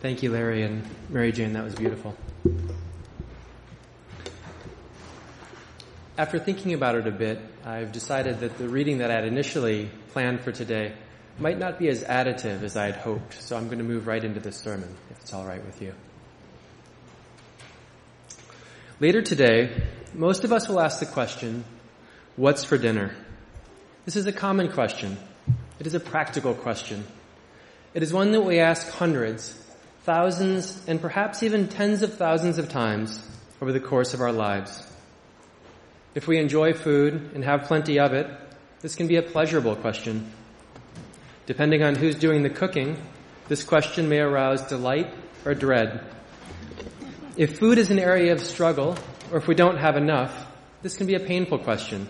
Thank you, Larry and Mary Jane. That was beautiful. After thinking about it a bit, I've decided that the reading that I had initially planned for today might not be as additive as I had hoped, so I'm going to move right into this sermon, if it's all right with you. Later today, most of us will ask the question, what's for dinner? This is a common question. It is a practical question. It is one that we ask hundreds, thousands, and perhaps even tens of thousands of times over the course of our lives. If we enjoy food and have plenty of it, this can be a pleasurable question. Depending on who's doing the cooking, this question may arouse delight or dread. If food is an area of struggle, or if we don't have enough, this can be a painful question.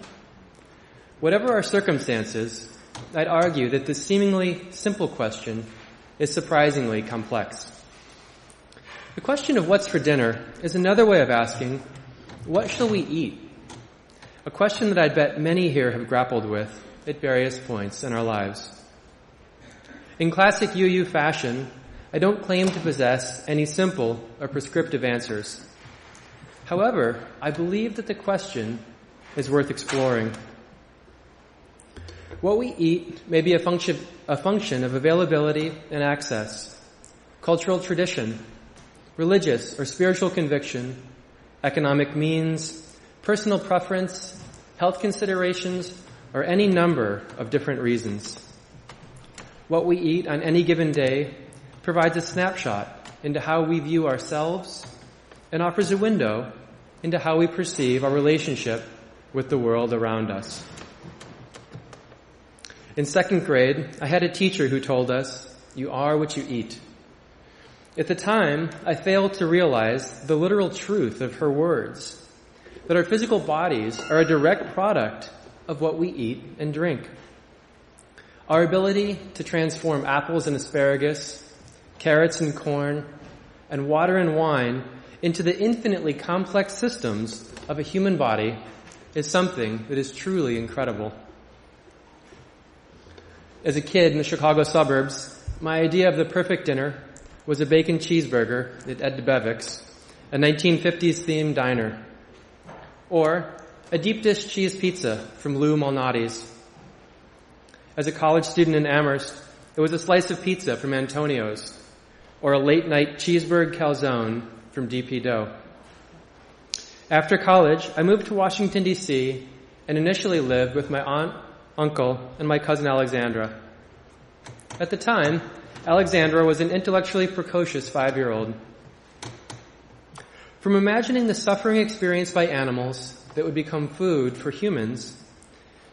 Whatever our circumstances, I'd argue that this seemingly simple question is surprisingly complex. The question of what's for dinner is another way of asking, what shall we eat? A question that I'd bet many here have grappled with at various points in our lives. In classic UU fashion, I don't claim to possess any simple or prescriptive answers. However, I believe that the question is worth exploring. What we eat may be a function, a function of availability and access, cultural tradition, religious or spiritual conviction, economic means, personal preference, health considerations, or any number of different reasons. What we eat on any given day provides a snapshot into how we view ourselves and offers a window into how we perceive our relationship with the world around us. In second grade, I had a teacher who told us, you are what you eat. At the time, I failed to realize the literal truth of her words, that our physical bodies are a direct product of what we eat and drink. Our ability to transform apples and asparagus, carrots and corn, and water and wine into the infinitely complex systems of a human body is something that is truly incredible. As a kid in the Chicago suburbs, my idea of the perfect dinner was a bacon cheeseburger at Ed Debevic's, a 1950s themed diner. Or a deep dish cheese pizza from Lou Malnati's. As a college student in Amherst, it was a slice of pizza from Antonio's, or a late night cheeseburger calzone from DP Dough. After college, I moved to Washington DC and initially lived with my aunt uncle, and my cousin Alexandra. At the time, Alexandra was an intellectually precocious five-year-old. From imagining the suffering experienced by animals that would become food for humans,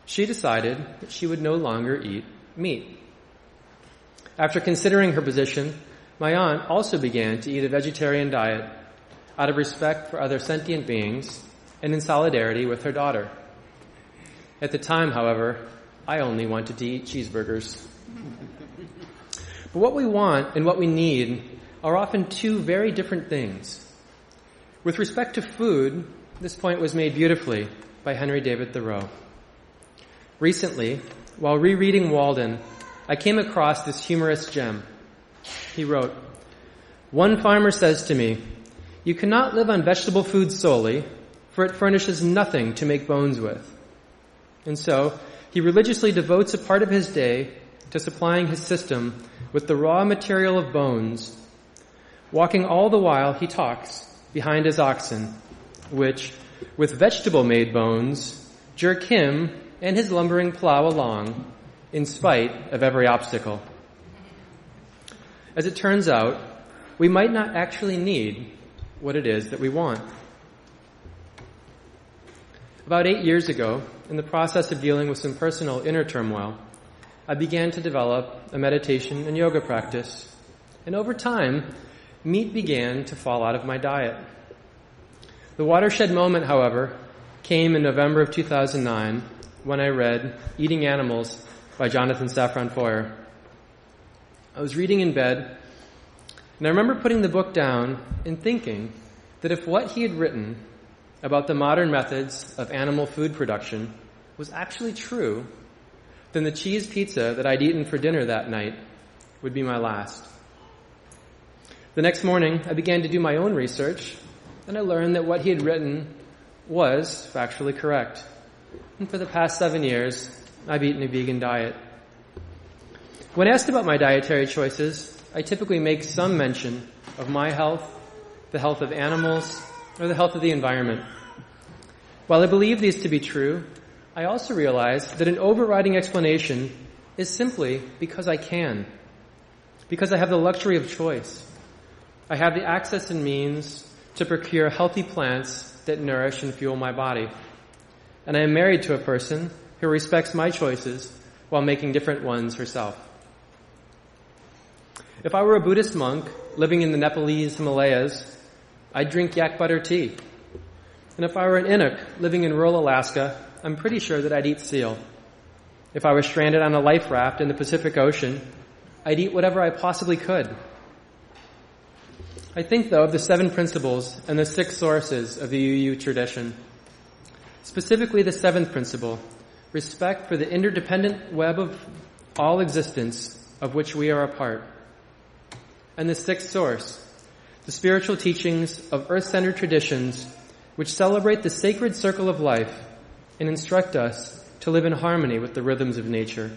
she decided that she would no longer eat meat. After considering her position, my aunt also began to eat a vegetarian diet out of respect for other sentient beings and in solidarity with her daughter. At the time, however, I only wanted to eat cheeseburgers. But what we want and what we need are often two very different things. With respect to food, this point was made beautifully by Henry David Thoreau. Recently, while rereading Walden, I came across this humorous gem. He wrote, One farmer says to me, You cannot live on vegetable food solely, for it furnishes nothing to make bones with. And so, he religiously devotes a part of his day to supplying his system with the raw material of bones, walking all the while he talks behind his oxen, which, with vegetable-made bones, jerk him and his lumbering plow along in spite of every obstacle. As it turns out, we might not actually need what it is that we want. About eight years ago, in the process of dealing with some personal inner turmoil, I began to develop a meditation and yoga practice. And over time, meat began to fall out of my diet. The watershed moment, however, came in November of 2009 when I read Eating Animals by Jonathan Safran Foer. I was reading in bed, and I remember putting the book down and thinking that if what he had written about the modern methods of animal food production was actually true, then the cheese pizza that I'd eaten for dinner that night would be my last. The next morning, I began to do my own research, and I learned that what he had written was factually correct. And for the past seven years, I've eaten a vegan diet. When asked about my dietary choices, I typically make some mention of my health, the health of animals, or the health of the environment. While I believe these to be true, I also realize that an overriding explanation is simply because I can. Because I have the luxury of choice. I have the access and means to procure healthy plants that nourish and fuel my body. And I am married to a person who respects my choices while making different ones herself. If I were a Buddhist monk living in the Nepalese Himalayas, I'd drink yak butter tea. And if I were an Inuk living in rural Alaska, I'm pretty sure that I'd eat seal. If I was stranded on a life raft in the Pacific Ocean, I'd eat whatever I possibly could. I think, though, of the seven principles and the six sources of the UU tradition. Specifically, the seventh principle, respect for the interdependent web of all existence of which we are a part. And the sixth source, the spiritual teachings of earth-centered traditions which celebrate the sacred circle of life and instruct us to live in harmony with the rhythms of nature.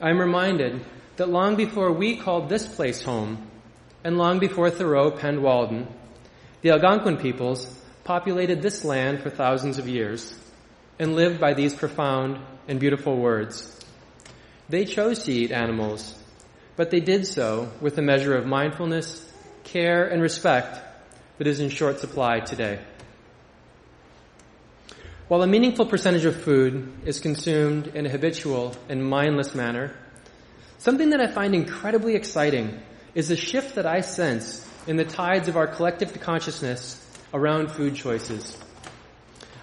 I am reminded that long before we called this place home, and long before Thoreau penned Walden, the Algonquin peoples populated this land for thousands of years and lived by these profound and beautiful words. They chose to eat animals, but they did so with a measure of mindfulness, care, and respect that is in short supply today. While a meaningful percentage of food is consumed in a habitual and mindless manner, something that I find incredibly exciting is the shift that I sense in the tides of our collective consciousness around food choices.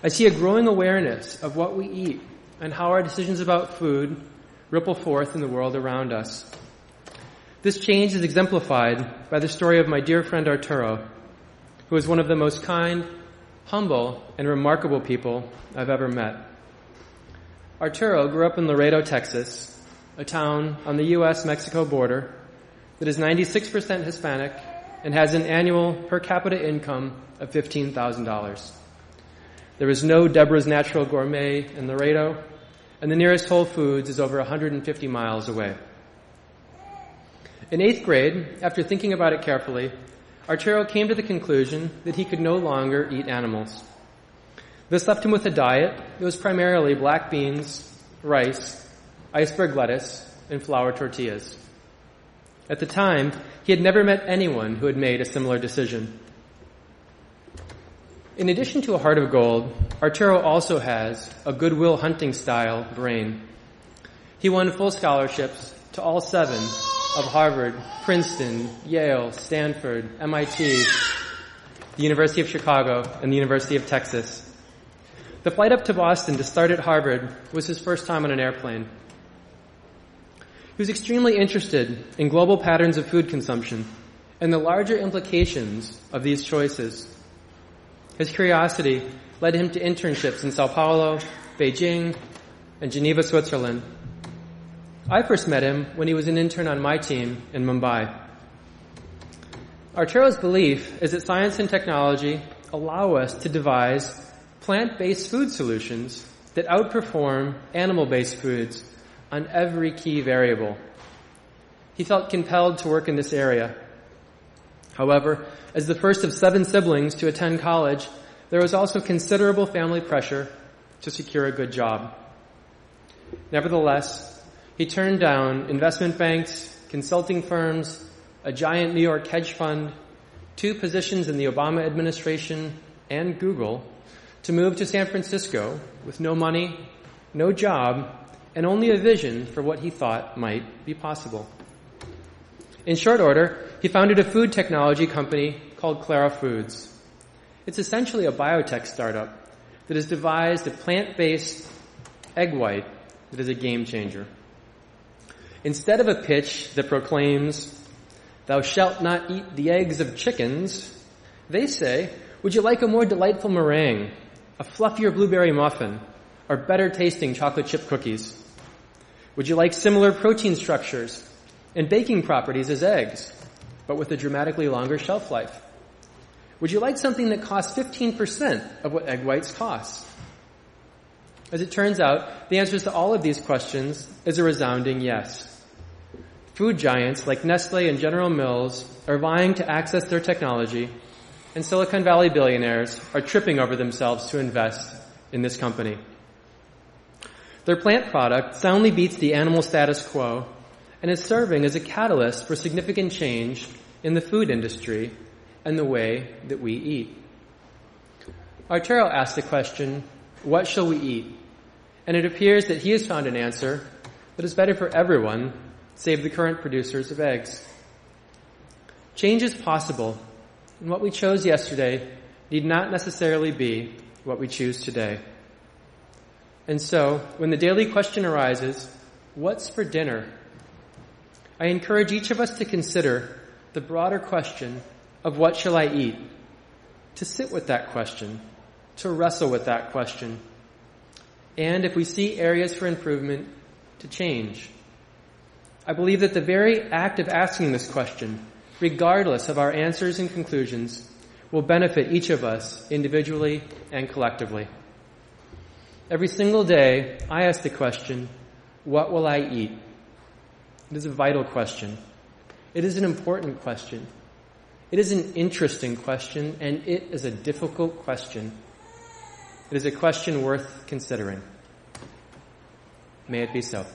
I see a growing awareness of what we eat and how our decisions about food ripple forth in the world around us. This change is exemplified by the story of my dear friend Arturo, who is one of the most kind, humble, and remarkable people I've ever met. Arturo grew up in Laredo, Texas, a town on the U.S.-Mexico border that is 96% Hispanic and has an annual per capita income of $15,000. There is no Deborah's Natural Gourmet in Laredo, and the nearest Whole Foods is over 150 miles away. In eighth grade, after thinking about it carefully, Arturo came to the conclusion that he could no longer eat animals. This left him with a diet that was primarily black beans, rice, iceberg lettuce, and flour tortillas. At the time, he had never met anyone who had made a similar decision. In addition to a heart of gold, Arturo also has a goodwill hunting style brain. He won full scholarships to all seven of Harvard, Princeton, Yale, Stanford, MIT, the University of Chicago, and the University of Texas. The flight up to Boston to start at Harvard was his first time on an airplane. He was extremely interested in global patterns of food consumption and the larger implications of these choices. His curiosity led him to internships in Sao Paulo, Beijing, and Geneva, Switzerland. I first met him when he was an intern on my team in Mumbai. Arturo's belief is that science and technology allow us to devise plant-based food solutions that outperform animal-based foods on every key variable. He felt compelled to work in this area. However, as the first of seven siblings to attend college, there was also considerable family pressure to secure a good job. Nevertheless, he turned down investment banks, consulting firms, a giant New York hedge fund, two positions in the Obama administration, and Google to move to San Francisco with no money, no job, and only a vision for what he thought might be possible. In short order, he founded a food technology company called Clara Foods. It's essentially a biotech startup that has devised a plant-based egg white that is a game changer. Instead of a pitch that proclaims, thou shalt not eat the eggs of chickens, they say, would you like a more delightful meringue, a fluffier blueberry muffin, or better tasting chocolate chip cookies? Would you like similar protein structures and baking properties as eggs? but with a dramatically longer shelf life? Would you like something that costs 15% of what egg whites cost? As it turns out, the answers to all of these questions is a resounding yes. Food giants like Nestle and General Mills are vying to access their technology, and Silicon Valley billionaires are tripping over themselves to invest in this company. Their plant product soundly beats the animal status quo and is serving as a catalyst for significant change in the food industry and the way that we eat. Arturo asked the question, what shall we eat? And it appears that he has found an answer that is better for everyone, save the current producers of eggs. Change is possible, and what we chose yesterday need not necessarily be what we choose today. And so, when the daily question arises, what's for dinner? I encourage each of us to consider the broader question of what shall I eat? To sit with that question, to wrestle with that question. And if we see areas for improvement, to change. I believe that the very act of asking this question, regardless of our answers and conclusions, will benefit each of us individually and collectively. Every single day, I ask the question, what will I eat? It is a vital question. It is an important question. It is an interesting question, and it is a difficult question. It is a question worth considering. May it be so.